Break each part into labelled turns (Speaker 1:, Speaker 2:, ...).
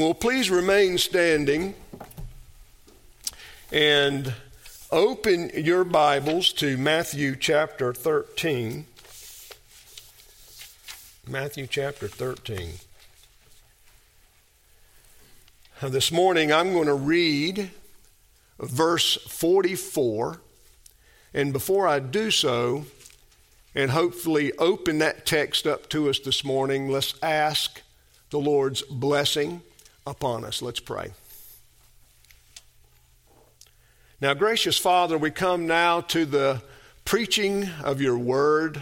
Speaker 1: Well, please remain standing and open your Bibles to Matthew chapter 13. Matthew chapter 13. This morning I'm going to read verse 44. And before I do so, and hopefully open that text up to us this morning, let's ask the Lord's blessing upon us. Let's pray. Now, gracious Father, we come now to the preaching of your word.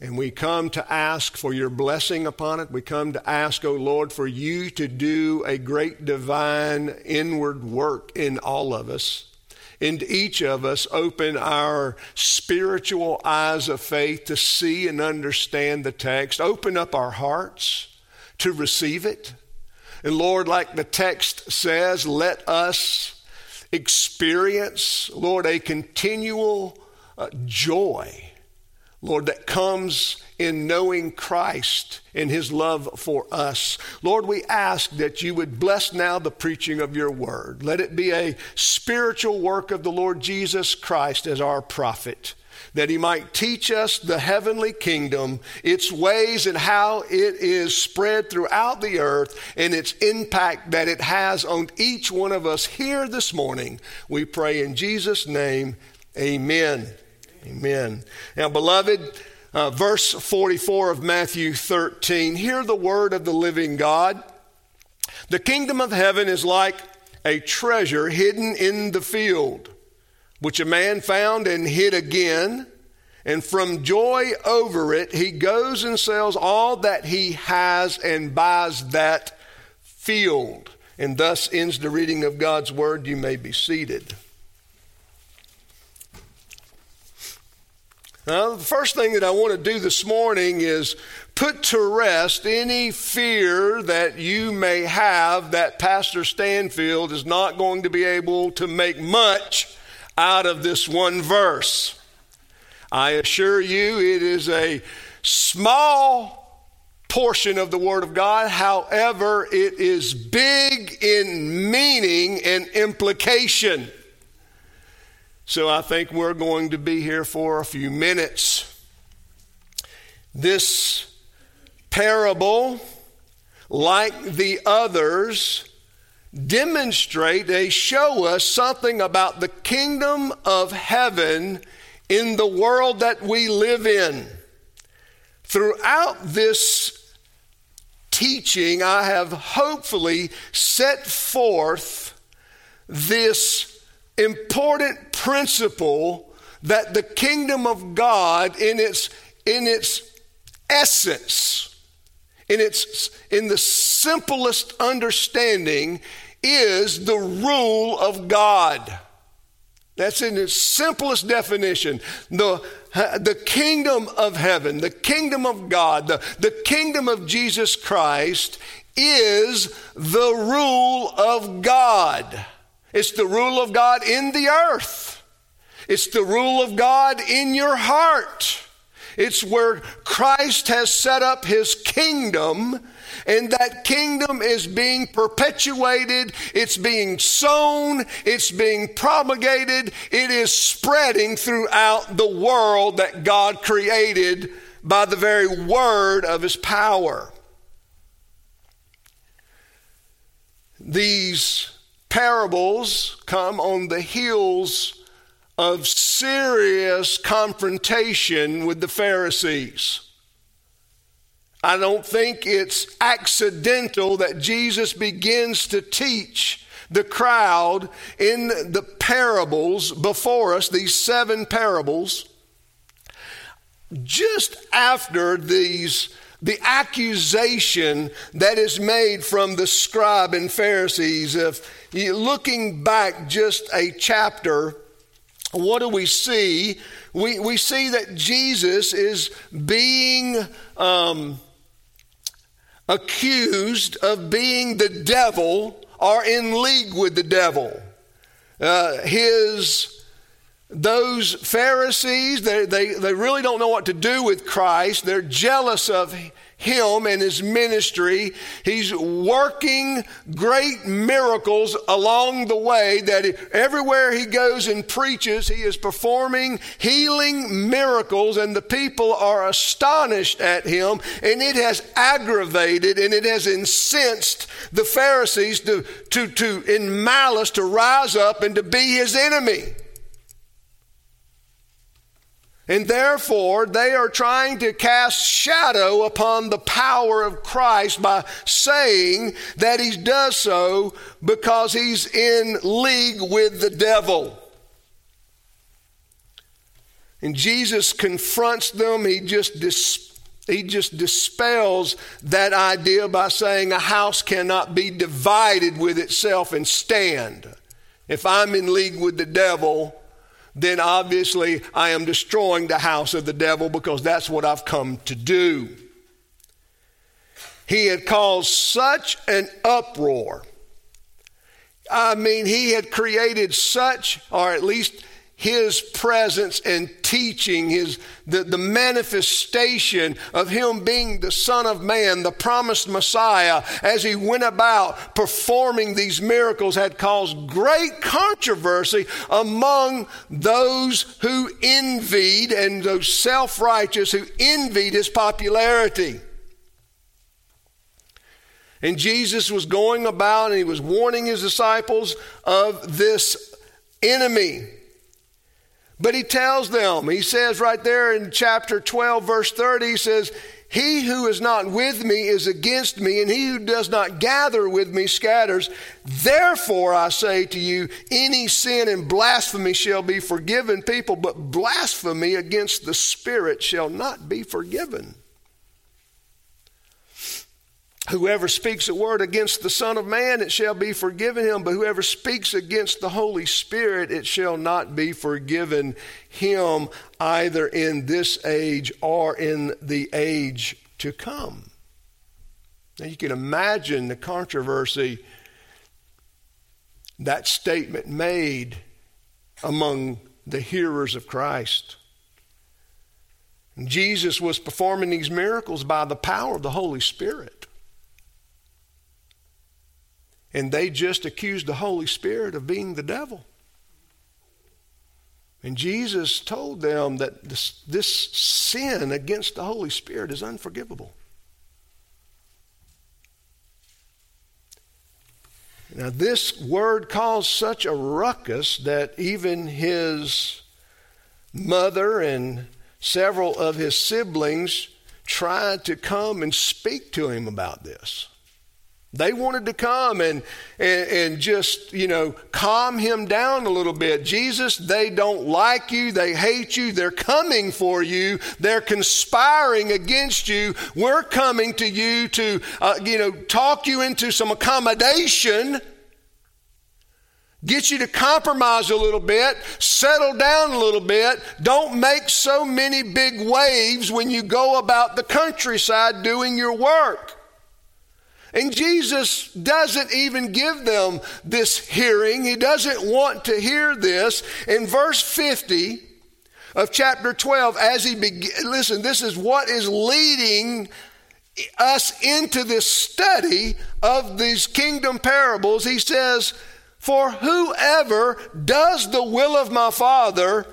Speaker 1: And we come to ask for your blessing upon it. We come to ask, O oh Lord, for you to do a great divine inward work in all of us. And each of us open our spiritual eyes of faith to see and understand the text. Open up our hearts to receive it. And Lord, like the text says, let us experience, Lord, a continual uh, joy Lord, that comes in knowing Christ and his love for us. Lord, we ask that you would bless now the preaching of your word. Let it be a spiritual work of the Lord Jesus Christ as our prophet, that he might teach us the heavenly kingdom, its ways, and how it is spread throughout the earth, and its impact that it has on each one of us here this morning. We pray in Jesus' name, amen. Amen. Now, beloved, uh, verse 44 of Matthew 13 hear the word of the living God. The kingdom of heaven is like a treasure hidden in the field, which a man found and hid again. And from joy over it, he goes and sells all that he has and buys that field. And thus ends the reading of God's word. You may be seated. Now, the first thing that I want to do this morning is put to rest any fear that you may have that Pastor Stanfield is not going to be able to make much out of this one verse. I assure you, it is a small portion of the Word of God. However, it is big in meaning and implication. So I think we're going to be here for a few minutes. This parable, like the others, demonstrate, they show us something about the kingdom of heaven in the world that we live in. Throughout this teaching, I have hopefully set forth this important principle that the kingdom of God, in its, in its essence, in, its, in the simplest understanding, is the rule of God. That's in its simplest definition. The, the kingdom of heaven, the kingdom of God, the, the kingdom of Jesus Christ is the rule of God. It's the rule of God in the earth. It's the rule of God in your heart. It's where Christ has set up his kingdom, and that kingdom is being perpetuated, it's being sown, it's being propagated, it is spreading throughout the world that God created by the very word of his power. These parables come on the heels of serious confrontation with the Pharisees. I don't think it's accidental that Jesus begins to teach the crowd in the parables before us, these seven parables, just after these the accusation that is made from the scribe and Pharisees. If looking back just a chapter, what do we see? We, we see that Jesus is being um, accused of being the devil or in league with the devil. Uh, his those Pharisees, they, they, they really don't know what to do with Christ. They're jealous of him and his ministry. He's working great miracles along the way that everywhere he goes and preaches, he is performing healing miracles and the people are astonished at him and it has aggravated and it has incensed the Pharisees to, to, to in malice to rise up and to be his enemy. And therefore, they are trying to cast shadow upon the power of Christ by saying that he does so because he's in league with the devil. And Jesus confronts them. He just dis- he just dispels that idea by saying a house cannot be divided with itself and stand. If I'm in league with the devil, then obviously I am destroying the house of the devil because that's what I've come to do. He had caused such an uproar. I mean, he had created such, or at least his presence and teaching, his the, the manifestation of him being the Son of Man, the promised Messiah, as he went about performing these miracles, had caused great controversy among those who envied and those self-righteous who envied his popularity. And Jesus was going about and he was warning his disciples of this enemy. But he tells them, he says right there in chapter 12, verse 30, he says, He who is not with me is against me, and he who does not gather with me scatters. Therefore, I say to you, any sin and blasphemy shall be forgiven people, but blasphemy against the Spirit shall not be forgiven. Whoever speaks a word against the Son of Man, it shall be forgiven him. But whoever speaks against the Holy Spirit, it shall not be forgiven him either in this age or in the age to come. Now you can imagine the controversy that statement made among the hearers of Christ. Jesus was performing these miracles by the power of the Holy Spirit. And they just accused the Holy Spirit of being the devil. And Jesus told them that this, this sin against the Holy Spirit is unforgivable. Now, this word caused such a ruckus that even his mother and several of his siblings tried to come and speak to him about this. They wanted to come and, and, and, just, you know, calm him down a little bit. Jesus, they don't like you. They hate you. They're coming for you. They're conspiring against you. We're coming to you to, uh, you know, talk you into some accommodation, get you to compromise a little bit, settle down a little bit. Don't make so many big waves when you go about the countryside doing your work. And Jesus doesn't even give them this hearing. He doesn't want to hear this. In verse 50 of chapter 12, as he begins, listen, this is what is leading us into this study of these kingdom parables. He says, For whoever does the will of my Father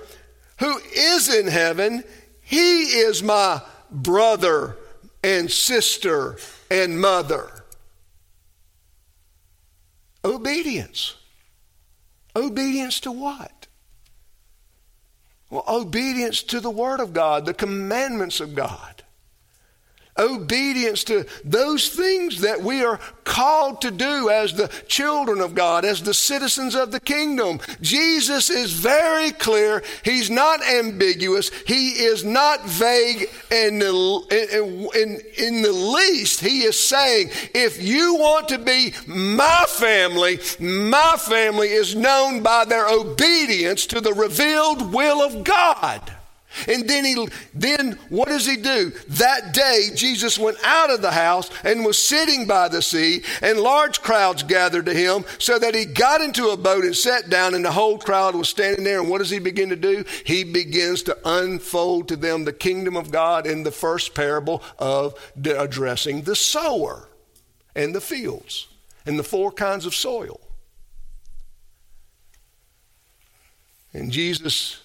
Speaker 1: who is in heaven, he is my brother and sister and mother. Obedience. Obedience to what? Well, obedience to the Word of God, the commandments of God obedience to those things that we are called to do as the children of God, as the citizens of the kingdom. Jesus is very clear. He's not ambiguous. He is not vague in the, in, in the least. He is saying, if you want to be my family, my family is known by their obedience to the revealed will of God. And then he then what does he do? That day Jesus went out of the house and was sitting by the sea, and large crowds gathered to him, so that he got into a boat and sat down, and the whole crowd was standing there. And what does he begin to do? He begins to unfold to them the kingdom of God in the first parable of addressing the sower and the fields and the four kinds of soil. And Jesus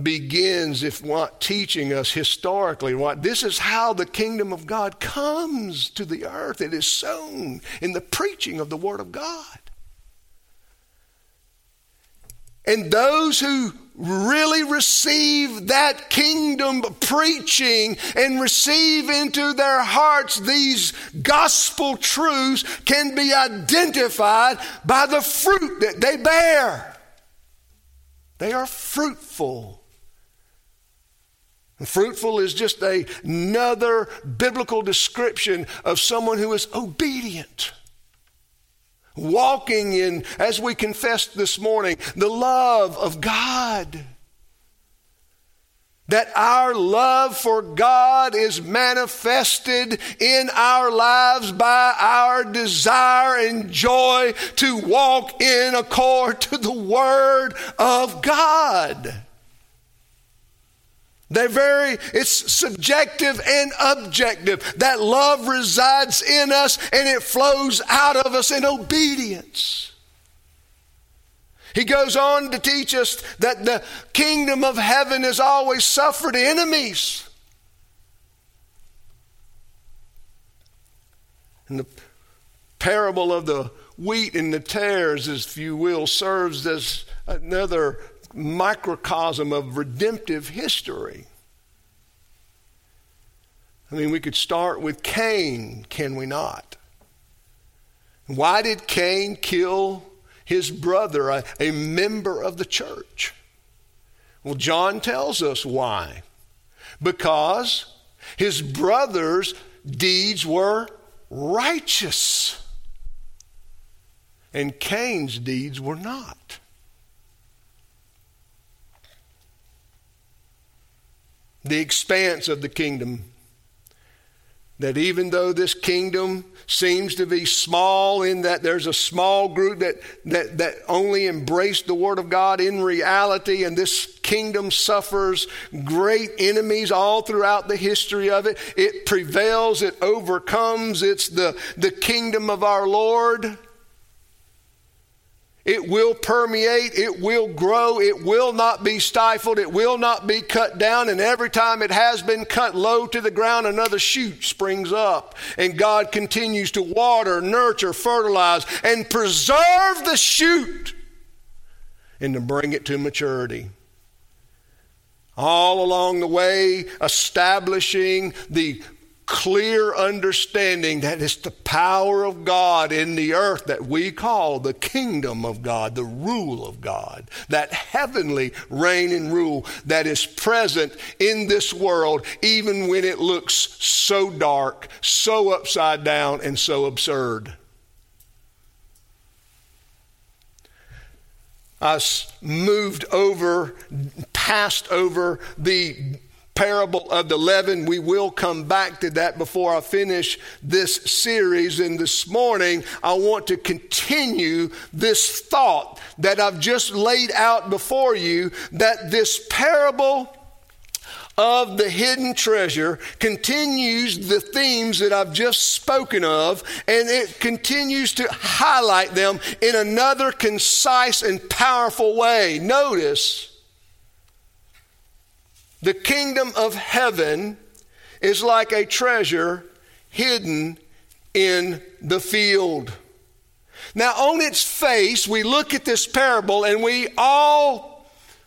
Speaker 1: begins, if not teaching us historically, what this is how the kingdom of God comes to the earth. It is sown in the preaching of the Word of God. And those who really receive that kingdom preaching and receive into their hearts these gospel truths can be identified by the fruit that they bear. They are fruitful. Fruitful is just a, another biblical description of someone who is obedient. Walking in, as we confessed this morning, the love of God. That our love for God is manifested in our lives by our desire and joy to walk in accord to the Word of God. They're very, it's subjective and objective. That love resides in us and it flows out of us in obedience. He goes on to teach us that the kingdom of heaven has always suffered enemies. And the parable of the wheat and the tares, if you will, serves as another microcosm of redemptive history. I mean, we could start with Cain, can we not? Why did Cain kill his brother, a, a member of the church? Well, John tells us why. Because his brother's deeds were righteous, and Cain's deeds were not. The expanse of the kingdom. That even though this kingdom seems to be small, in that there's a small group that, that, that only embraced the Word of God in reality, and this kingdom suffers great enemies all throughout the history of it, it prevails, it overcomes. It's the, the kingdom of our Lord. It will permeate, it will grow, it will not be stifled, it will not be cut down, and every time it has been cut low to the ground, another shoot springs up. And God continues to water, nurture, fertilize, and preserve the shoot and to bring it to maturity. All along the way, establishing the clear understanding that it's the power of God in the earth that we call the kingdom of God, the rule of God, that heavenly reign and rule that is present in this world, even when it looks so dark, so upside down, and so absurd. I moved over, passed over the parable of the leaven. We will come back to that before I finish this series. And this morning, I want to continue this thought that I've just laid out before you that this parable of the hidden treasure continues the themes that I've just spoken of, and it continues to highlight them in another concise and powerful way. Notice the kingdom of heaven is like a treasure hidden in the field. Now, on its face, we look at this parable and we all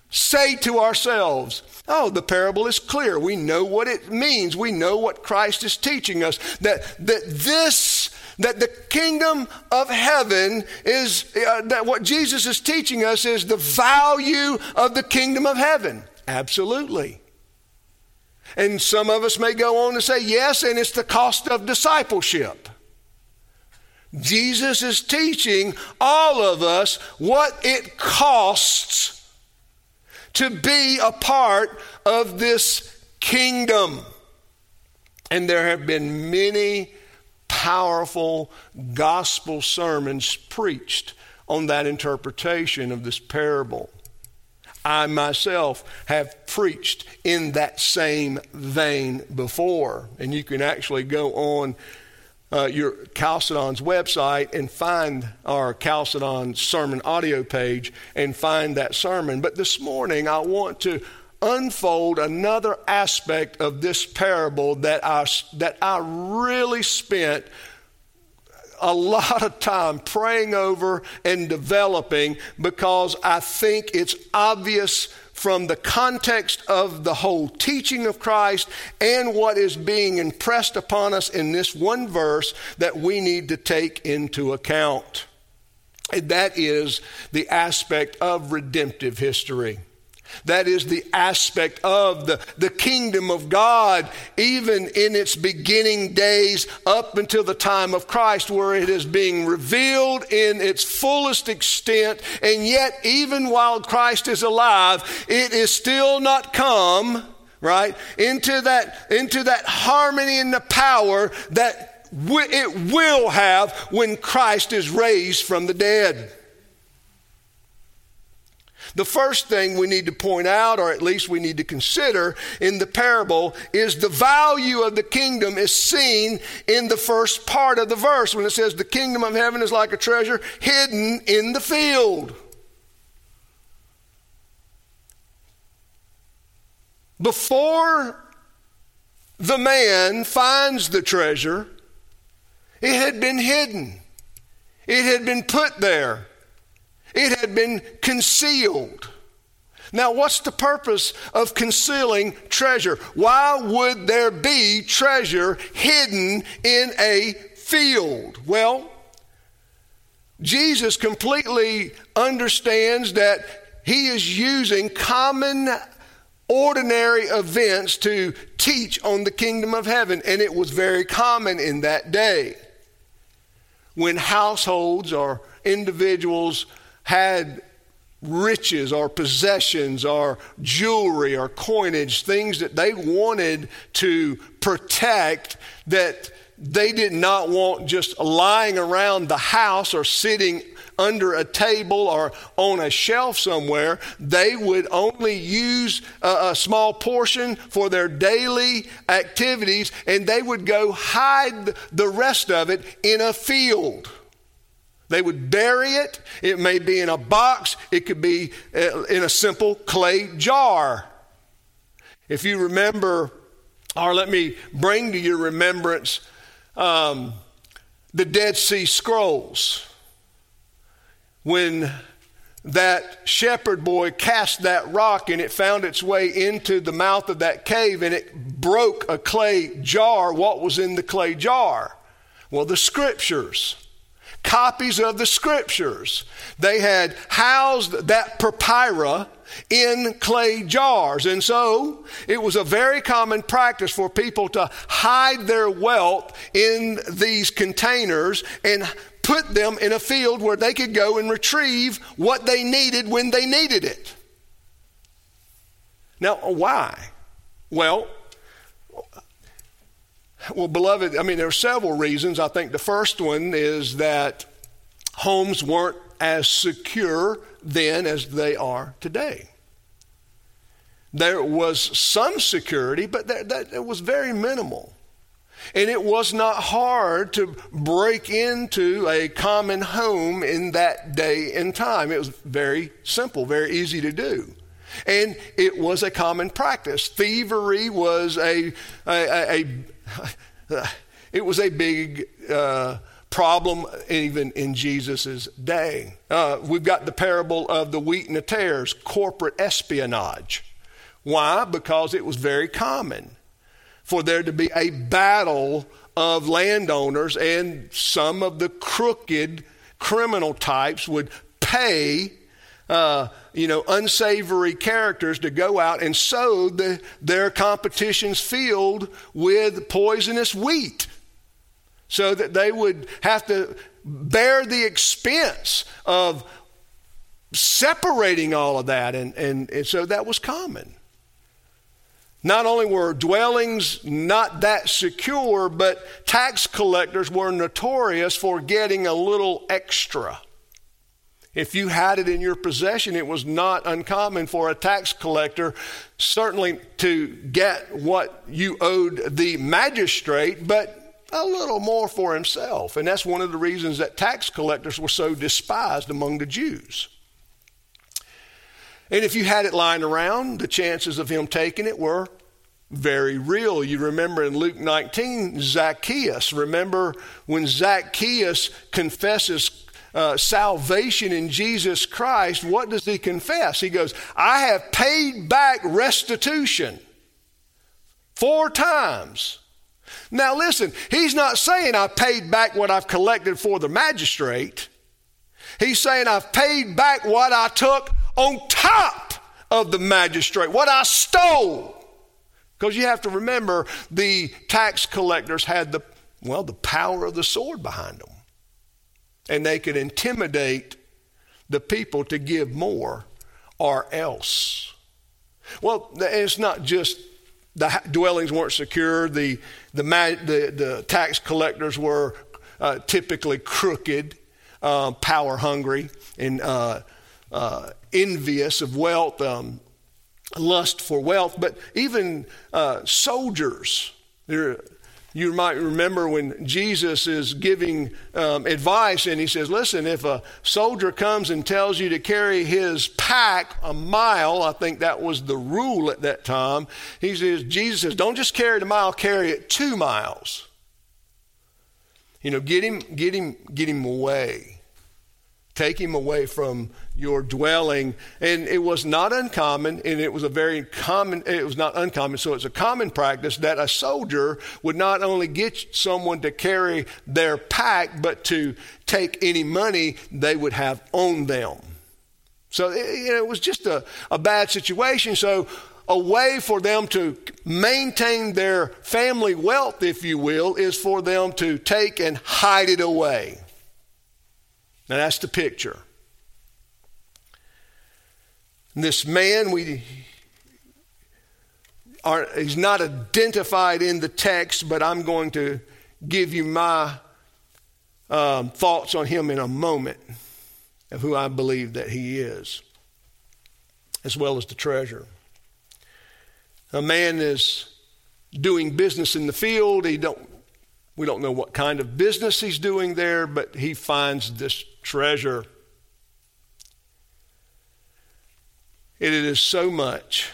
Speaker 1: say to ourselves, Oh, the parable is clear. We know what it means. We know what Christ is teaching us. That, that this, that the kingdom of heaven is, uh, that what Jesus is teaching us is the value of the kingdom of heaven. Absolutely. And some of us may go on to say, yes, and it's the cost of discipleship. Jesus is teaching all of us what it costs to be a part of this kingdom. And there have been many powerful gospel sermons preached on that interpretation of this parable. I myself have preached in that same vein before. And you can actually go on uh, your Chalcedon's website and find our Chalcedon sermon audio page and find that sermon. But this morning, I want to unfold another aspect of this parable that I, that I really spent a lot of time praying over and developing because I think it's obvious from the context of the whole teaching of Christ and what is being impressed upon us in this one verse that we need to take into account. And that is the aspect of redemptive history. That is the aspect of the, the kingdom of God, even in its beginning days up until the time of Christ, where it is being revealed in its fullest extent. And yet, even while Christ is alive, it is still not come, right, into that, into that harmony and the power that it will have when Christ is raised from the dead. The first thing we need to point out, or at least we need to consider in the parable, is the value of the kingdom is seen in the first part of the verse when it says, The kingdom of heaven is like a treasure hidden in the field. Before the man finds the treasure, it had been hidden. It had been put there. It had been concealed. Now, what's the purpose of concealing treasure? Why would there be treasure hidden in a field? Well, Jesus completely understands that he is using common, ordinary events to teach on the kingdom of heaven, and it was very common in that day. When households or individuals had riches or possessions or jewelry or coinage, things that they wanted to protect that they did not want just lying around the house or sitting under a table or on a shelf somewhere. They would only use a, a, small portion for their daily activities and they would go hide the rest of it in a field. They would bury it. It may be in a box, it could be uh, in a simple clay jar. If you remember, or let me bring to your remembrance um, the Dead Sea Scrolls. When that shepherd boy cast that rock and it found its way into the mouth of that cave and it broke a clay jar, what was in the clay jar? Well, the scriptures copies of the scriptures. They had housed that papyri in clay jars. And so it was a very common practice for people to hide their wealth in these containers and put them in a field where they could go and retrieve what they needed when they needed it. Now, why? Well, well, beloved, I mean, there are several reasons. I think the first one is that homes weren't as secure then as they are today. There was some security, but that, that, it was very minimal. And it was not hard to break into a common home in that day and time. It was very simple, very easy to do. And it was a common practice. Thievery was a, a, a, it was a big uh, problem even in Jesus' day. Uh, we've got the parable of the wheat and the tares, corporate espionage. Why? Because it was very common for there to be a battle of landowners, and some of the crooked criminal types would pay uh, you know, unsavory characters to go out and sow the, their competition's field with poisonous wheat so that they would have to bear the expense of separating all of that. And, and, and so that was common. Not only were dwellings not that secure, but tax collectors were notorious for getting a little extra. If you had it in your possession, it was not uncommon for a tax collector certainly to get what you owed the magistrate, but a little more for himself. And that's one of the reasons that tax collectors were so despised among the Jews. And if you had it lying around, the chances of him taking it were very real. You remember in Luke 19, Zacchaeus. Remember when Zacchaeus confesses uh, salvation in Jesus Christ, what does he confess? He goes, I have paid back restitution four times. Now, listen, he's not saying I paid back what I've collected for the magistrate. He's saying I've paid back what I took on top of the magistrate, what I stole. Because you have to remember the tax collectors had the, well, the power of the sword behind them. And they could intimidate the people to give more or else. Well, it's not just the dwellings weren't secure, the, the, the, the tax collectors were uh, typically crooked, uh, power hungry, and uh, uh, envious of wealth, um, lust for wealth, but even uh, soldiers. You might remember when Jesus is giving um, advice and he says, Listen, if a soldier comes and tells you to carry his pack a mile, I think that was the rule at that time. He says, Jesus says, Don't just carry it a mile, carry it two miles. You know, get him, get him, get him away. Take him away from your dwelling. And it was not uncommon, and it was a very common, it was not uncommon, so it's a common practice that a soldier would not only get someone to carry their pack, but to take any money they would have on them. So it, it was just a, a bad situation. So a way for them to maintain their family wealth, if you will, is for them to take and hide it away. Now that's the picture. And this man, we are, he's not identified in the text, but I'm going to give you my um, thoughts on him in a moment of who I believe that he is, as well as the treasure. A man is doing business in the field. He don't, we don't know what kind of business he's doing there, but he finds this treasure. It is so much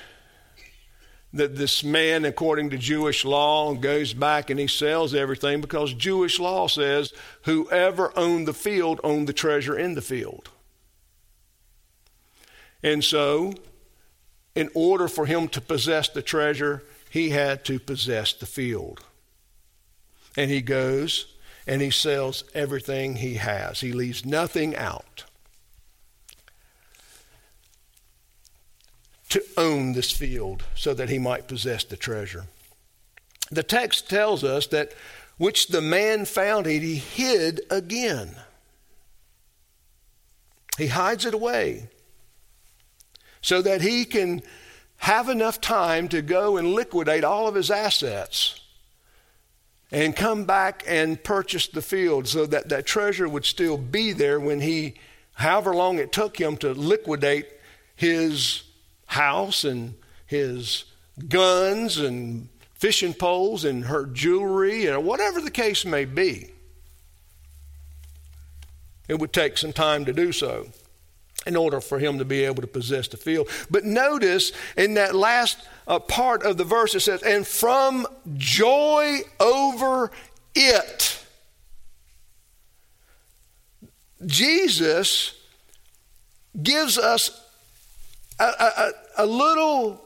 Speaker 1: that this man, according to Jewish law, goes back and he sells everything because Jewish law says whoever owned the field owned the treasure in the field. And so, in order for him to possess the treasure, he had to possess the field. And he goes and he sells everything he has. He leaves nothing out to own this field so that he might possess the treasure. The text tells us that which the man found it, he hid again. He hides it away so that he can have enough time to go and liquidate all of his assets and come back and purchase the field so that that treasure would still be there when he, however long it took him to liquidate his house and his guns and fishing poles and her jewelry and whatever the case may be. It would take some time to do so in order for him to be able to possess the field. But notice in that last uh, part of the verse it says, and from joy over it. Jesus gives us a, a, a little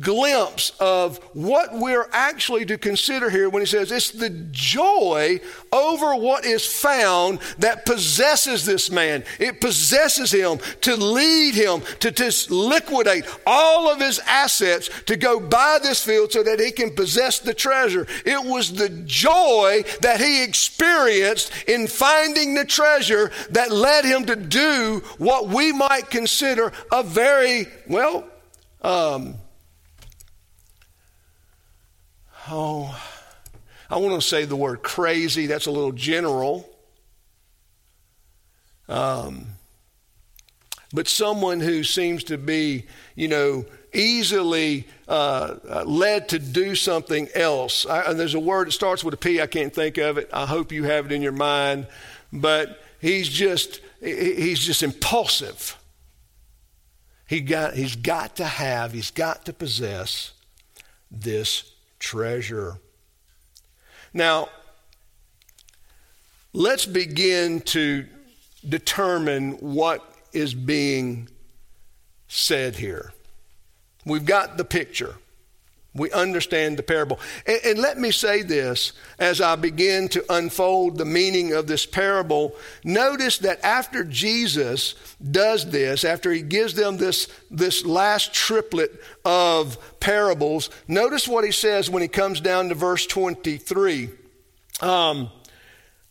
Speaker 1: glimpse of what we're actually to consider here when he says it's the joy over what is found that possesses this man. It possesses him to lead him to, to liquidate all of his assets to go buy this field so that he can possess the treasure. It was the joy that he experienced in finding the treasure that led him to do what we might consider a very, well, um, oh, I want to say the word crazy. That's a little general. Um, but someone who seems to be, you know, easily uh, uh led to do something else. I, there's a word that starts with a P. I can't think of it. I hope you have it in your mind. But he's just he's just impulsive. He got he's got to have. He's got to possess this treasure. Now, let's begin to determine what is being said here. We've got the picture. We understand the parable. And, and, let me say this as I begin to unfold the meaning of this parable. Notice that after Jesus does this, after he gives them this, this last triplet of parables, notice what he says when he comes down to verse 23. Um,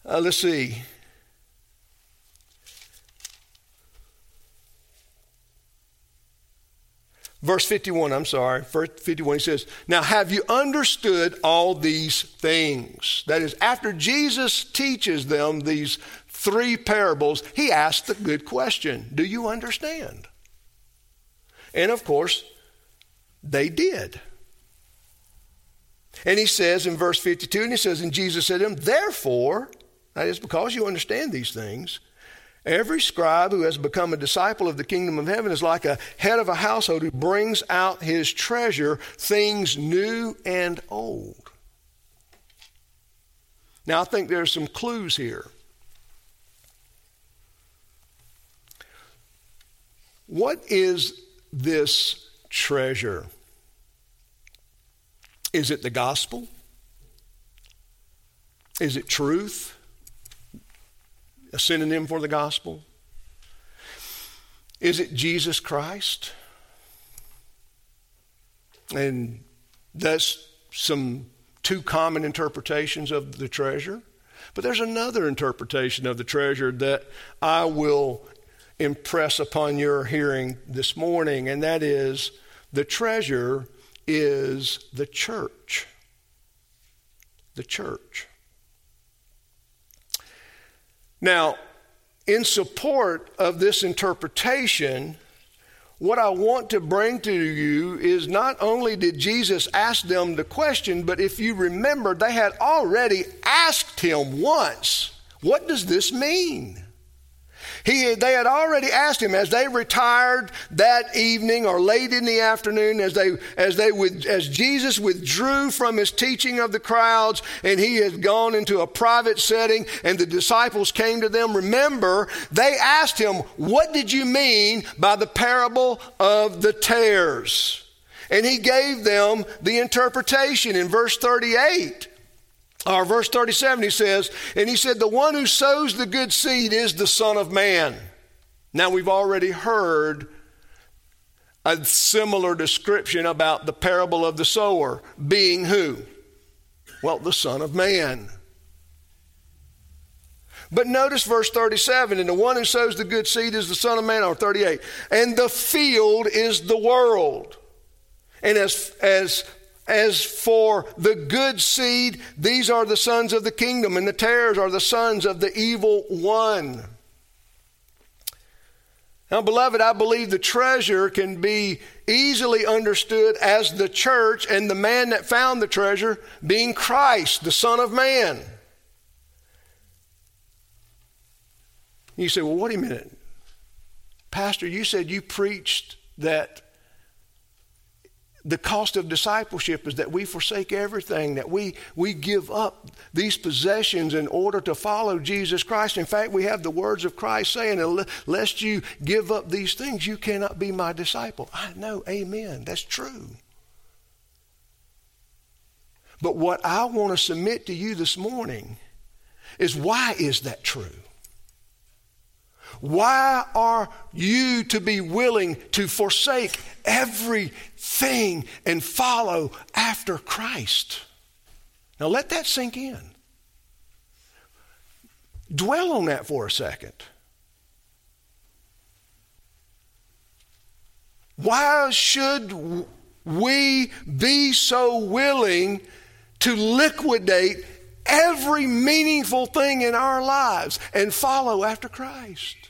Speaker 1: uh, let's see. Verse 51, I'm sorry, verse 51, he says, Now have you understood all these things? That is, after Jesus teaches them these three parables, he asks the good question Do you understand? And of course, they did. And he says in verse 52, and he says, And Jesus said to them, Therefore, that is because you understand these things, Every scribe who has become a disciple of the kingdom of heaven is like a head of a household who brings out his treasure, things new and old. Now, I think there are some clues here. What is this treasure? Is it the gospel? Is it truth? A synonym for the gospel? Is it Jesus Christ? And that's some two common interpretations of the treasure. But there's another interpretation of the treasure that I will impress upon your hearing this morning, and that is the treasure is the church. The church. Now, in support of this interpretation, what I want to bring to you is not only did Jesus ask them the question, but if you remember, they had already asked him once, What does this mean? He, they had already asked him as they retired that evening or late in the afternoon, as they, as they, with, as Jesus withdrew from his teaching of the crowds and he had gone into a private setting and the disciples came to them. Remember, they asked him, what did you mean by the parable of the tares? And he gave them the interpretation in verse 38. Or verse 37, he says, And he said, The one who sows the good seed is the Son of Man. Now we've already heard a similar description about the parable of the sower being who? Well, the Son of Man. But notice verse 37 and the one who sows the good seed is the Son of Man, or 38. And the field is the world. And as, as as for the good seed, these are the sons of the kingdom, and the tares are the sons of the evil one. Now, beloved, I believe the treasure can be easily understood as the church and the man that found the treasure being Christ, the Son of Man. You say, well, wait a minute. Pastor, you said you preached that the cost of discipleship is that we forsake everything, that we, we give up these possessions in order to follow Jesus Christ. In fact, we have the words of Christ saying, Lest you give up these things, you cannot be my disciple. I know, amen. That's true. But what I want to submit to you this morning is why is that true? Why are you to be willing to forsake everything and follow after Christ? Now let that sink in. Dwell on that for a second. Why should we be so willing to liquidate every meaningful thing in our lives and follow after Christ?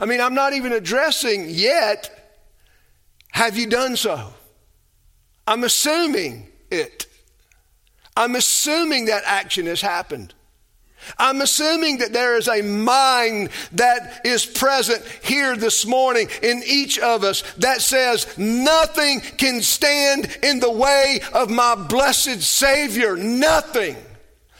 Speaker 1: I mean, I'm not even addressing yet, have you done so? I'm assuming it. I'm assuming that action has happened. I'm assuming that there is a mind that is present here this morning in each of us that says, Nothing can stand in the way of my blessed Savior. Nothing.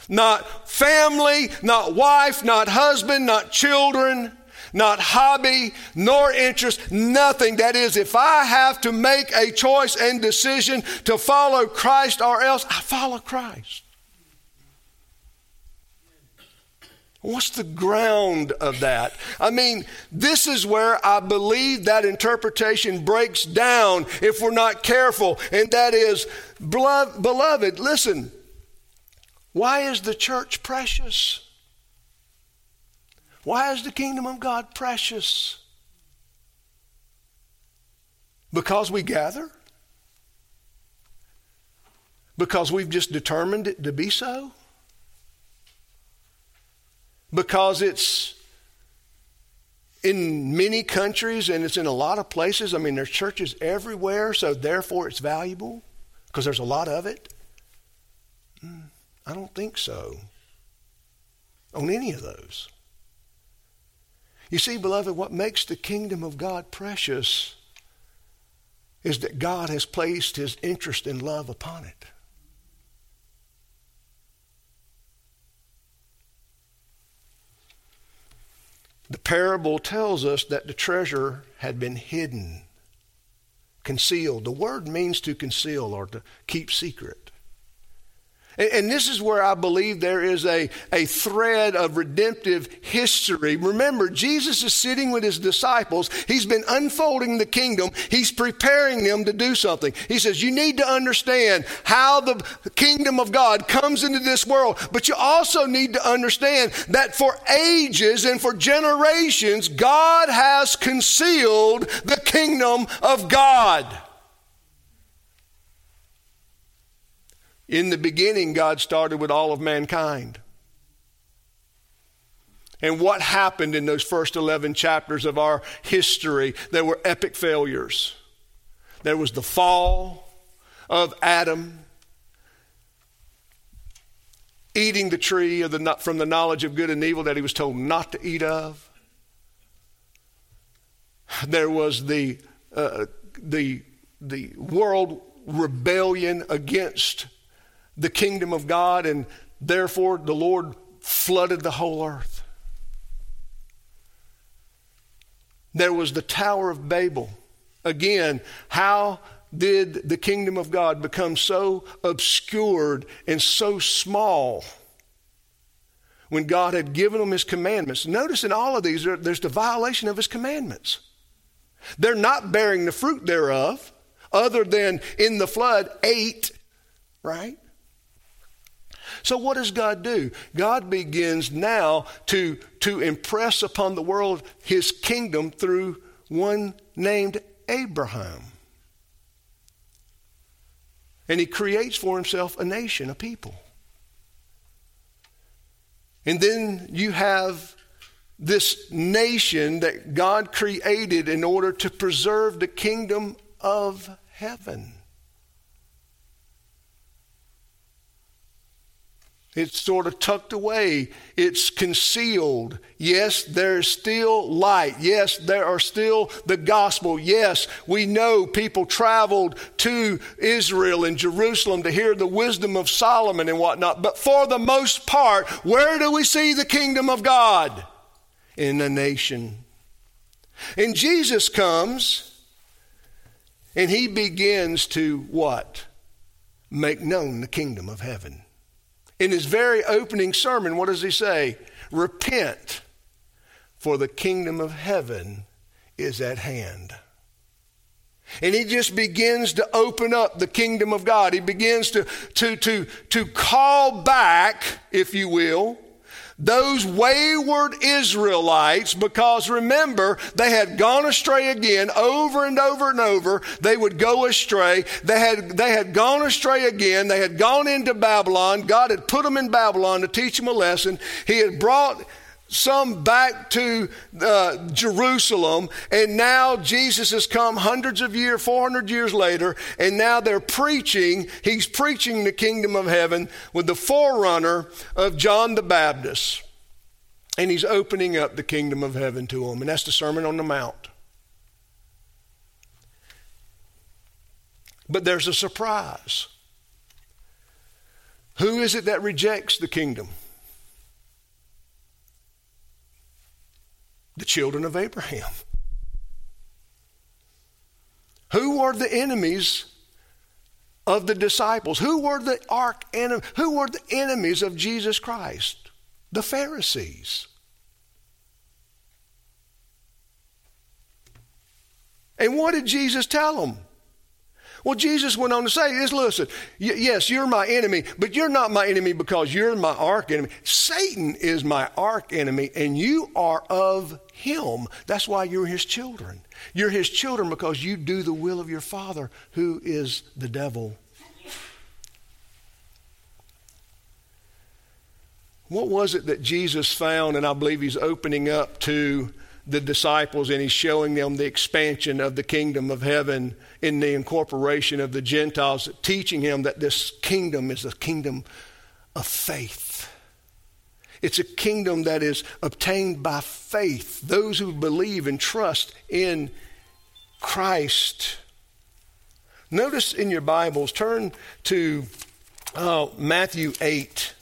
Speaker 1: Not family, not wife, not husband, not children not hobby, nor interest, nothing. That is, if I have to make a choice and decision to follow Christ or else, I follow Christ. What's the ground of that? I mean, this is where I believe that interpretation breaks down if we're not careful. And that is, beloved, listen, why is the church precious? Why is the kingdom of God precious? Because we gather? Because we've just determined it to be so? Because it's in many countries and it's in a lot of places. I mean, there's churches everywhere, so therefore it's valuable because there's a lot of it. Hmm, I don't think so on any of those. You see, beloved, what makes the kingdom of God precious is that God has placed his interest and love upon it. The parable tells us that the treasure had been hidden, concealed. The word means to conceal or to keep secret. And, and, this is where I believe there is a, a thread of redemptive history. Remember, Jesus is sitting with his disciples. He's been unfolding the kingdom. He's preparing them to do something. He says, You need to understand how the kingdom of God comes into this world, but you also need to understand that for ages and for generations, God has concealed the kingdom of God. In the beginning, God started with all of mankind. And what happened in those first 11 chapters of our history? There were epic failures. There was the fall of Adam, eating the tree of the, from the knowledge of good and evil that he was told not to eat of. There was the, uh, the, the world rebellion against the kingdom of God, and therefore the Lord flooded the whole earth. There was the Tower of Babel. Again, how did the kingdom of God become so obscured and so small when God had given them his commandments? Notice in all of these, there's the violation of his commandments. They're not bearing the fruit thereof, other than in the flood, eight, right? So what does God do? God begins now to, to impress upon the world his kingdom through one named Abraham. And he creates for himself a nation, a people. And then you have this nation that God created in order to preserve the kingdom of heaven. It's sort of tucked away. It's concealed. Yes, there's still light. Yes, there are still the gospel. Yes, we know people traveled to Israel and Jerusalem to hear the wisdom of Solomon and whatnot. But for the most part, where do we see the kingdom of God? In a nation. And Jesus comes And he begins to what? Make known the kingdom of heaven. In his very opening sermon, what does he say? Repent, for the kingdom of heaven is at hand. And he just begins to open up the kingdom of God. He begins to, to, to, to call back, if you will, those wayward Israelites, because remember, they had gone astray again over and over and over. They would go astray. They had, they had gone astray again. They had gone into Babylon. God had put them in Babylon to teach them a lesson. He had brought some back to uh, Jerusalem, and now Jesus has come hundreds of years, 400 years later, and now they're preaching. He's preaching the kingdom of heaven with the forerunner of John the Baptist, and he's opening up the kingdom of heaven to them, and that's the Sermon on the Mount. But there's a surprise. Who is it that rejects the kingdom? Children of Abraham. Who were the enemies of the disciples? Who were the arch enemy? Who were the enemies of Jesus Christ? The Pharisees. And what did Jesus tell them? Well, Jesus went on to say this listen, yes, you're my enemy, but you're not my enemy because you're my arch enemy. Satan is my arch enemy, and you are of him. That's why you're his children. You're his children because you do the will of your father, who is the devil. What was it that Jesus found? And I believe he's opening up to the disciples and he's showing them the expansion of the kingdom of heaven in the incorporation of the Gentiles, teaching him that this kingdom is a kingdom of faith. It's a kingdom that is obtained by faith, those who believe and trust in Christ. Notice in your Bibles, turn to uh, Matthew 8.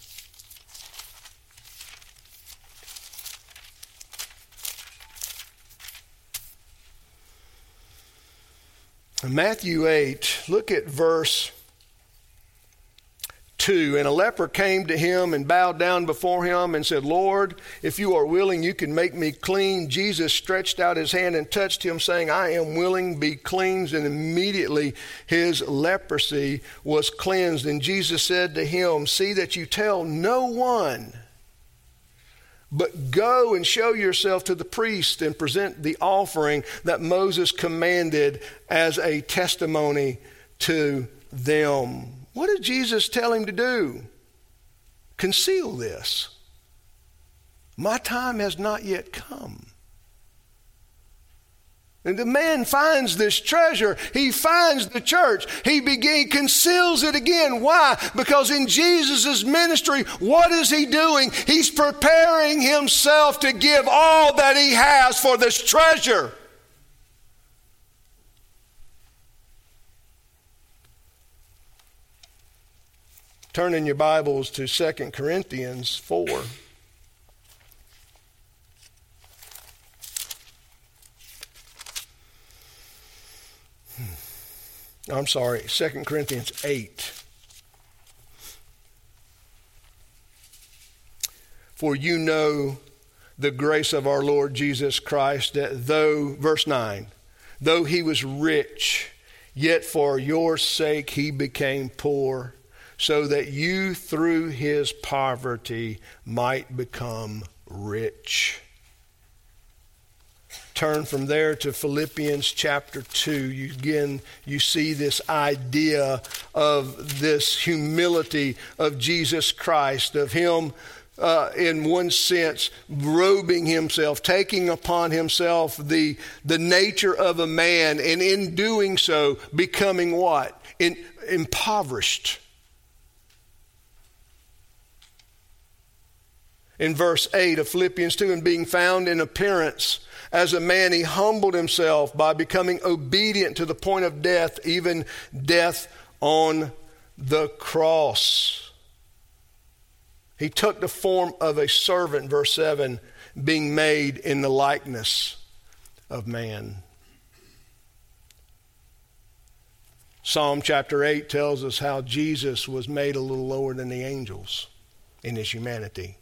Speaker 1: Matthew 8, look at verse 2 And a leper came to him and bowed down before him and said, Lord, if you are willing, you can make me clean. Jesus stretched out his hand and touched him, saying, I am willing, be cleansed. And immediately his leprosy was cleansed. And Jesus said to him, See that you tell no one. But go and show yourself to the priest and present the offering that Moses commanded as a testimony to them. What did Jesus tell him to do? Conceal this. My time has not yet come. And the man finds this treasure. He finds the church. He begin, conceals it again. Why? Because in Jesus' ministry, what is he doing? He's preparing himself to give all that he has for this treasure. Turn in your Bibles to 2 Corinthians 4. I'm sorry, 2 Corinthians 8. For you know the grace of our Lord Jesus Christ, that though, verse 9, though he was rich, yet for your sake he became poor, so that you through his poverty might become rich turn from there to Philippians chapter 2, you again you see this idea of this humility of Jesus Christ, of him uh, in one sense, robing himself, taking upon himself the, the nature of a man, and in doing so, becoming what? In, impoverished. In verse 8 of Philippians 2, and being found in appearance as a man, he humbled himself by becoming obedient to the point of death, even death on the cross. He took the form of a servant, verse 7, being made in the likeness of man. Psalm chapter 8 tells us how Jesus was made a little lower than the angels in his humanity.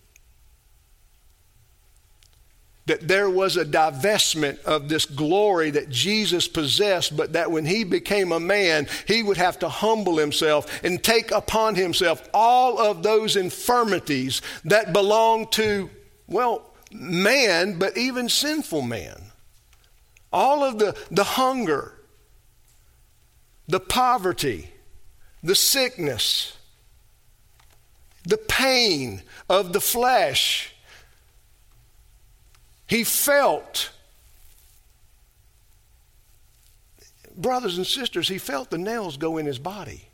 Speaker 1: That there was a divestment of this glory that Jesus possessed, but that when he became a man, he would have to humble himself and take upon himself all of those infirmities that belong to, well, man, but even sinful man. All of the, the hunger, the poverty, the sickness, the pain of the flesh. He felt, brothers and sisters, he felt the nails go in his body.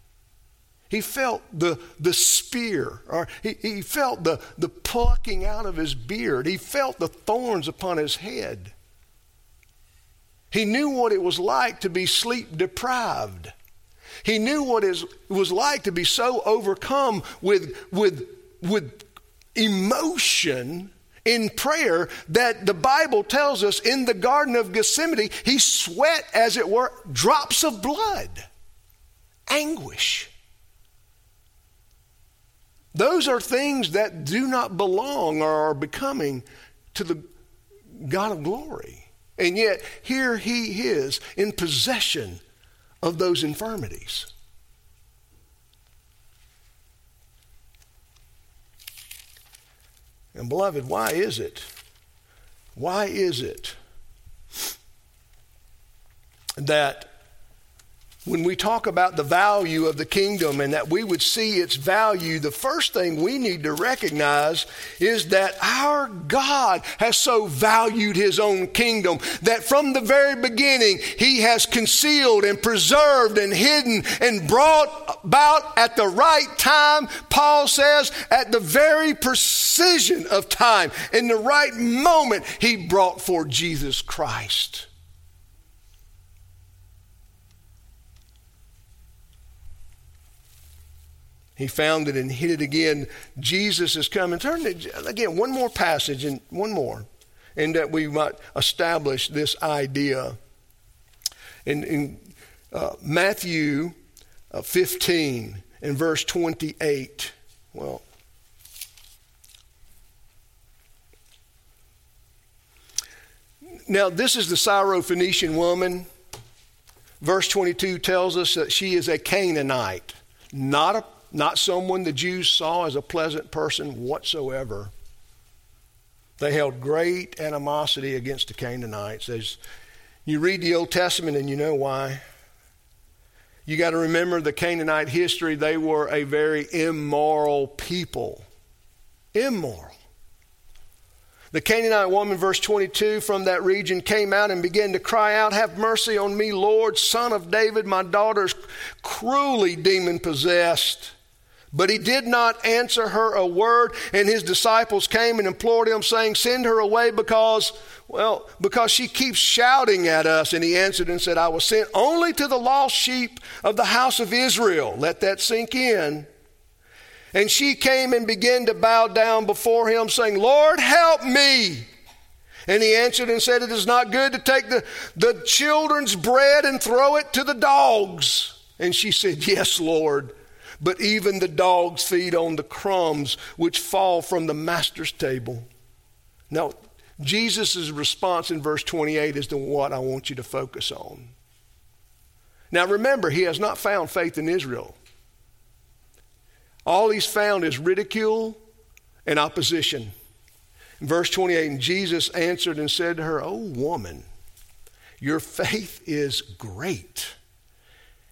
Speaker 1: He felt the, the spear, or he, he felt the, the plucking out of his beard. He felt the thorns upon his head. He knew what it was like to be sleep deprived. He knew what it was like to be so overcome with, with, with emotion in prayer that the Bible tells us in the Garden of Gethsemane, he sweat, as it were, drops of blood, anguish. Those are things that do not belong or are becoming to the God of glory. And yet, here he is in possession of those infirmities. And, beloved, why is it? Why is it that when we talk about the value of the kingdom and that we would see its value, the first thing we need to recognize is that our God has so valued his own kingdom that from the very beginning he has concealed and preserved and hidden and brought about at the right time, Paul says, at the very precision of time, in the right moment, he brought forth Jesus Christ. He found it and hid it again. Jesus is coming. Turn to, again, one more passage and one more, and that we might establish this idea. In, in uh, Matthew uh, 15 and verse 28, well, now this is the Syrophoenician woman. Verse 22 tells us that she is a Canaanite, not a not someone the Jews saw as a pleasant person whatsoever. They held great animosity against the Canaanites. As you read the Old Testament and you know why. You got to remember the Canaanite history, they were a very immoral people. Immoral. The Canaanite woman, verse 22, from that region came out and began to cry out, Have mercy on me, Lord, son of David. My daughter's cruelly demon possessed. But he did not answer her a word, and his disciples came and implored him, saying, Send her away because, well, because she keeps shouting at us. And he answered and said, I was sent only to the lost sheep of the house of Israel. Let that sink in. And she came and began to bow down before him, saying, Lord, help me. And he answered and said, It is not good to take the, the children's bread and throw it to the dogs. And she said, Yes, Lord but even the dogs feed on the crumbs which fall from the master's table. Now, Jesus' response in verse 28 is the what I want you to focus on. Now, remember, he has not found faith in Israel. All he's found is ridicule and opposition. In verse 28, and Jesus answered and said to her, O woman, your faith is great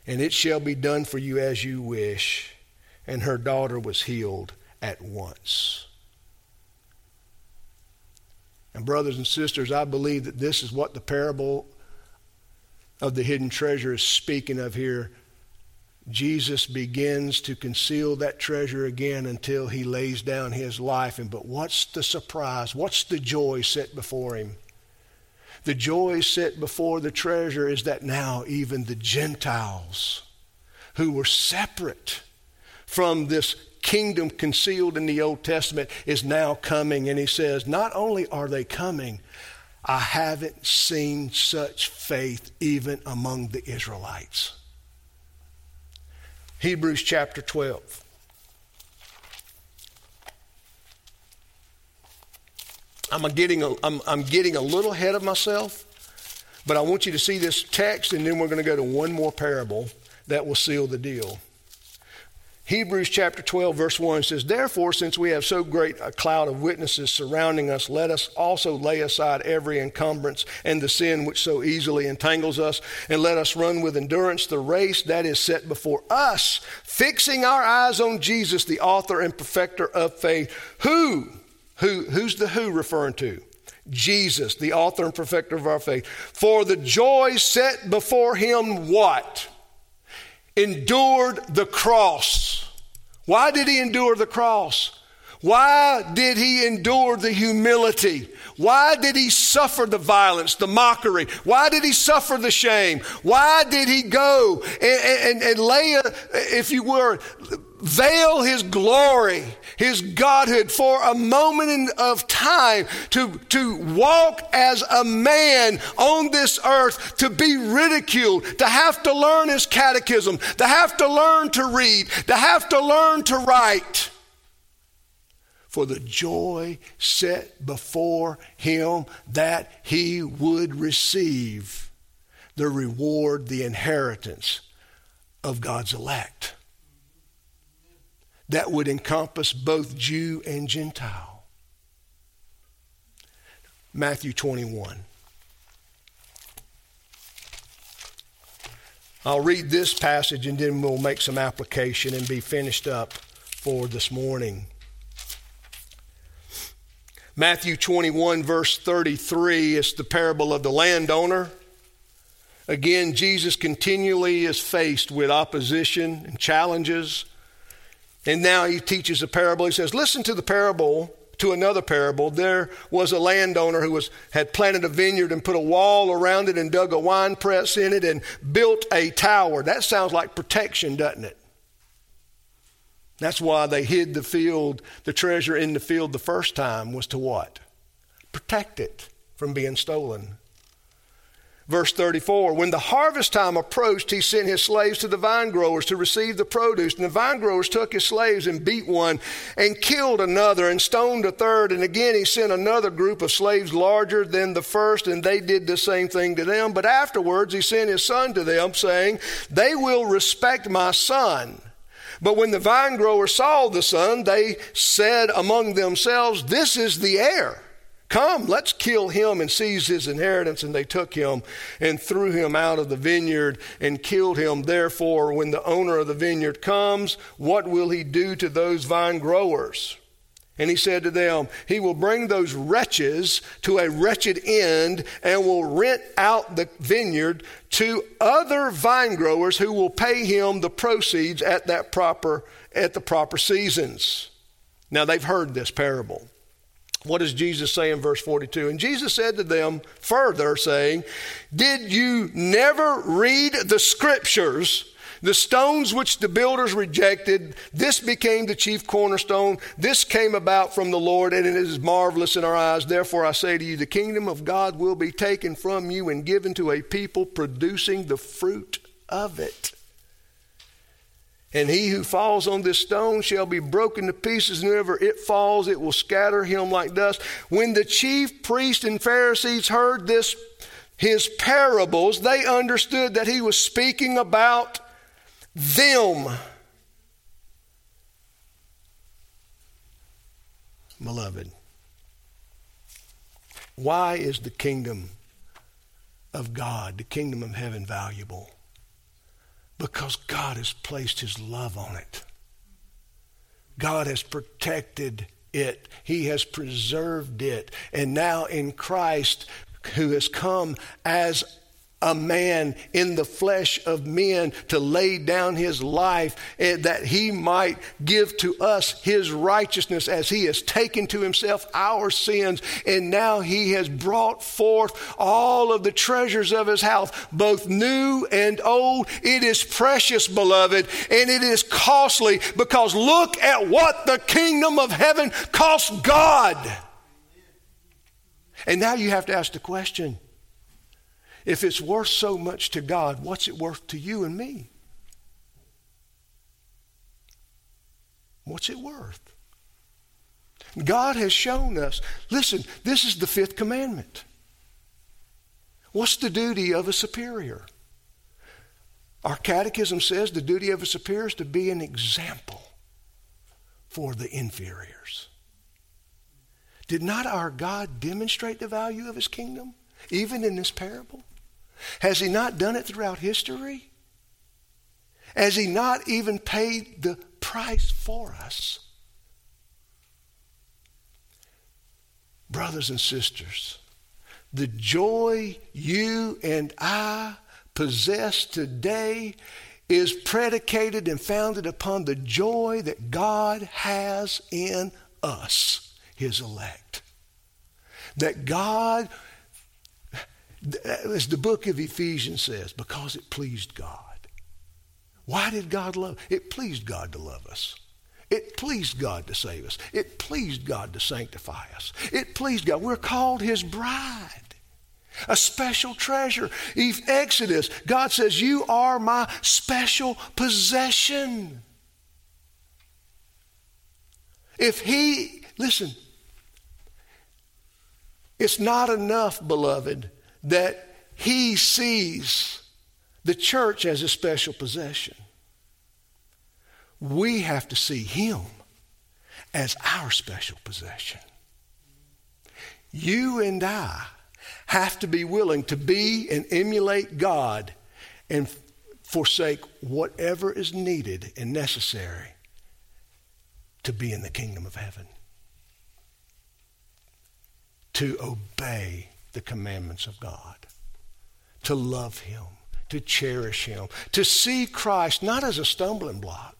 Speaker 1: and it shall be done for you as you wish. And her daughter was healed at once. And, brothers and sisters, I believe that this is what the parable of the hidden treasure is speaking of here. Jesus begins to conceal that treasure again until he lays down his life. And but what's the surprise? What's the joy set before him? The joy set before the treasure is that now even the Gentiles who were separate from this kingdom concealed in the Old Testament is now coming. And he says, Not only are they coming, I haven't seen such faith even among the Israelites. Hebrews chapter 12. I'm getting a, I'm, I'm getting a little ahead of myself, but I want you to see this text, and then we're going to go to one more parable that will seal the deal. Hebrews chapter 12, verse 1 says, Therefore, since we have so great a cloud of witnesses surrounding us, let us also lay aside every encumbrance and the sin which so easily entangles us, and let us run with endurance the race that is set before us, fixing our eyes on Jesus, the author and perfecter of faith, who, who who's the who referring to? Jesus, the author and perfecter of our faith. For the joy set before him, what? endured the cross. Why did he endure the cross? Why did he endure the humility? Why did he suffer the violence, the mockery? Why did he suffer the shame? Why did he go and, and, and lay, a, if you were, veil his glory, his godhood for a moment of time to, to walk as a man on this earth, to be ridiculed, to have to learn his catechism, to have to learn to read, to have to learn to write. For the joy set before him that he would receive the reward, the inheritance of God's elect that would encompass both Jew and Gentile. Matthew 21. I'll read this passage and then we'll make some application and be finished up for this morning. Matthew 21, verse 33, is the parable of the landowner. Again, Jesus continually is faced with opposition and challenges. And now he teaches a parable. He says, Listen to the parable, to another parable. There was a landowner who was, had planted a vineyard and put a wall around it and dug a wine press in it and built a tower. That sounds like protection, doesn't it? That's why they hid the field, the treasure in the field the first time was to what? Protect it from being stolen. Verse 34 When the harvest time approached, he sent his slaves to the vine growers to receive the produce. And the vine growers took his slaves and beat one and killed another and stoned a third. And again, he sent another group of slaves larger than the first, and they did the same thing to them. But afterwards, he sent his son to them, saying, They will respect my son. But when the vine growers saw the son, they said among themselves, This is the heir. Come, let's kill him and seize his inheritance. And they took him and threw him out of the vineyard and killed him. Therefore, when the owner of the vineyard comes, what will he do to those vine growers? And he said to them, He will bring those wretches to a wretched end and will rent out the vineyard to other vine growers who will pay him the proceeds at that proper at the proper seasons. Now they've heard this parable. What does Jesus say in verse 42? And Jesus said to them further, saying, Did you never read the scriptures? The stones which the builders rejected, this became the chief cornerstone. This came about from the Lord, and it is marvelous in our eyes. Therefore, I say to you, the kingdom of God will be taken from you and given to a people producing the fruit of it. And he who falls on this stone shall be broken to pieces, and whenever it falls, it will scatter him like dust. When the chief priests and Pharisees heard this, his parables, they understood that he was speaking about them. Beloved, why is the kingdom of God, the kingdom of heaven, valuable? Because God has placed His love on it. God has protected it. He has preserved it. And now in Christ, who has come as a man in the flesh of men to lay down his life eh, that he might give to us his righteousness as he has taken to himself our sins. And now he has brought forth all of the treasures of his house, both new and old. It is precious, beloved, and it is costly because look at what the kingdom of heaven costs God. And now you have to ask the question if it's worth so much to God, what's it worth to you and me? What's it worth? God has shown us. Listen, this is the fifth commandment. What's the duty of a superior? Our catechism says the duty of a superior is to be an example for the inferiors. Did not our God demonstrate the value of his kingdom, even in this parable? Has he not done it throughout history? Has he not even paid the price for us? Brothers and sisters, the joy you and I possess today is predicated and founded upon the joy that God has in us, his elect. That God, Uh, as the book of Ephesians says, because it pleased God. Why did God love? It pleased God to love us. It pleased God to save us. It pleased God to sanctify us. It pleased God. We're called His bride, a special treasure. Exodus, God says, You are my special possession. If He, listen, it's not enough, beloved, that He sees the church as a special possession. We have to see Him as our special possession. You and I have to be willing to be and emulate God and forsake whatever is needed and necessary to be in the kingdom of heaven. To obey the commandments of God, to love Him, to cherish Him, to see Christ not as a stumbling block,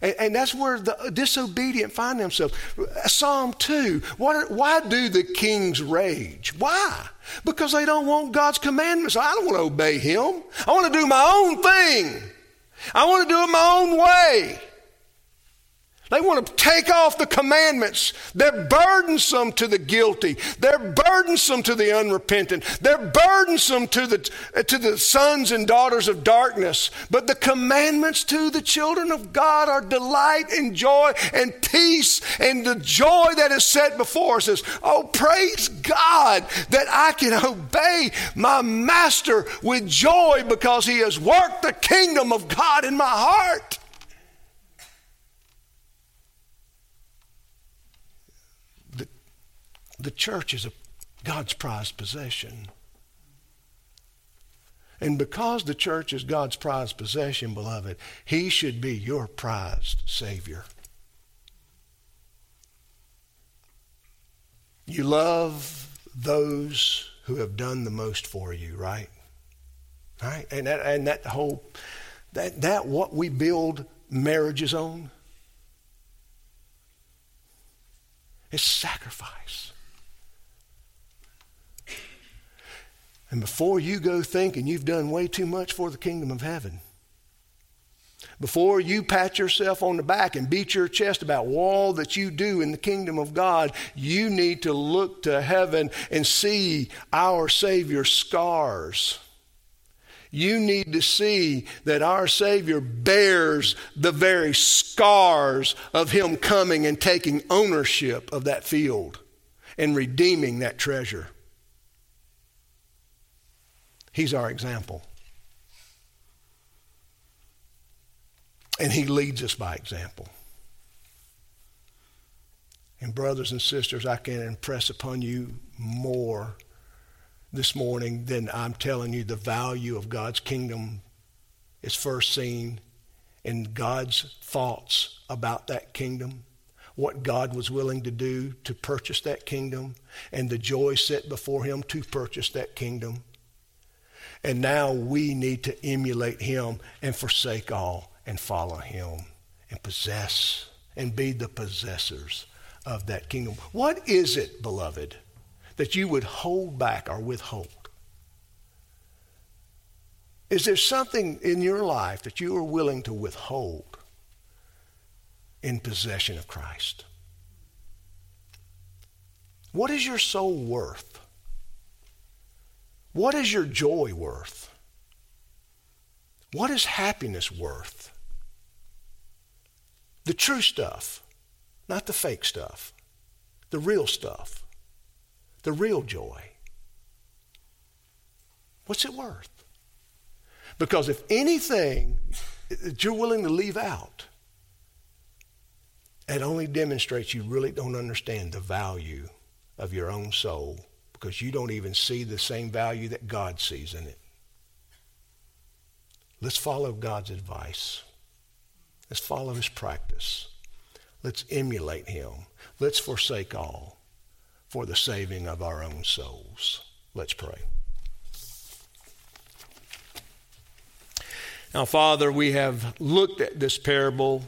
Speaker 1: and, and, that's where the disobedient find themselves. Psalm 2 what, why do the kings rage? Why? Because they don't want God's commandments. I don't want to obey Him. I want to do my own thing, I want to do it my own way. They want to take off the commandments. They're burdensome to the guilty. They're burdensome to the unrepentant. They're burdensome to the, to the sons and daughters of darkness. But the commandments to the children of God are delight and joy and peace. And the joy that is set before us is, oh, praise God that I can obey my master with joy because he has worked the kingdom of God in my heart. The church is a, God's prized possession. And because the church is God's prized possession, beloved, He should be your prized Savior. You love those who have done the most for you, right? Right? And that, and that whole, that, that what we build marriages on is sacrifice. And before you go thinking you've done way too much for the kingdom of heaven, before you pat yourself on the back and beat your chest about all that you do in the kingdom of God, you need to look to heaven and see our Savior's scars. You need to see that our Savior bears the very scars of Him coming and taking ownership of that field and redeeming that treasure. He's our example. And He leads us by example. And, brothers and sisters, I can impress upon you more this morning than I'm telling you the value of God's kingdom is first seen in God's thoughts about that kingdom, what God was willing to do to purchase that kingdom, and the joy set before Him to purchase that kingdom. And now we need to emulate him and forsake all and follow him and possess and be the possessors of that kingdom. What is it, beloved, that you would hold back or withhold? Is there something in your life that you are willing to withhold in possession of Christ? What is your soul worth? What is your joy worth? What is happiness worth? The true stuff, not the fake stuff. The real stuff. The real joy. What's it worth? Because if anything that you're willing to leave out, it only demonstrates you really don't understand the value of your own soul because you don't even see the same value that God sees in it. Let's follow God's advice. Let's follow his practice. Let's emulate him. Let's forsake all for the saving of our own souls. Let's pray. Now, Father, we have looked at this parable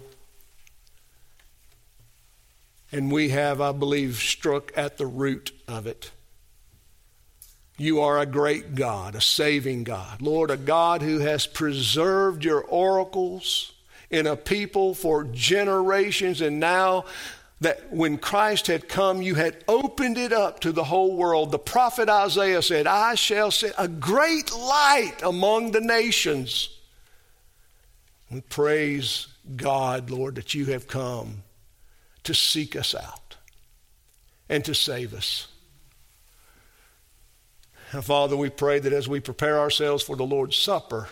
Speaker 1: and we have, I believe, struck at the root of it. You are a great God, a saving God. Lord, a God who has preserved your oracles in a people for generations, and now that when Christ had come, you had opened it up to the whole world. The prophet Isaiah said, I shall set a great light among the nations. We praise God, Lord, that you have come to seek us out and to save us. Father, we pray that as we prepare ourselves for the Lord's Supper,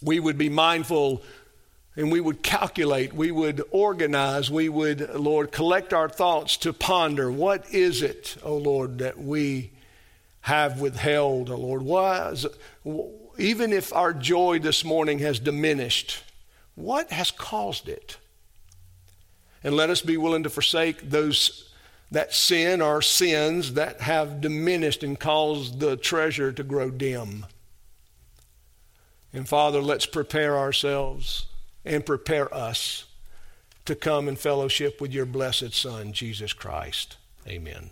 Speaker 1: we would be mindful and we would calculate, we would organize, we would, Lord, collect our thoughts to ponder what is it, oh Lord, that we have withheld, oh Lord? Why is even if our joy this morning has diminished, what has caused it? And let us be willing to forsake those that sin or sins that have diminished and caused the treasure to grow dim. And Father, let's prepare ourselves and prepare us to come in fellowship with your blessed Son, Jesus Christ. Amen.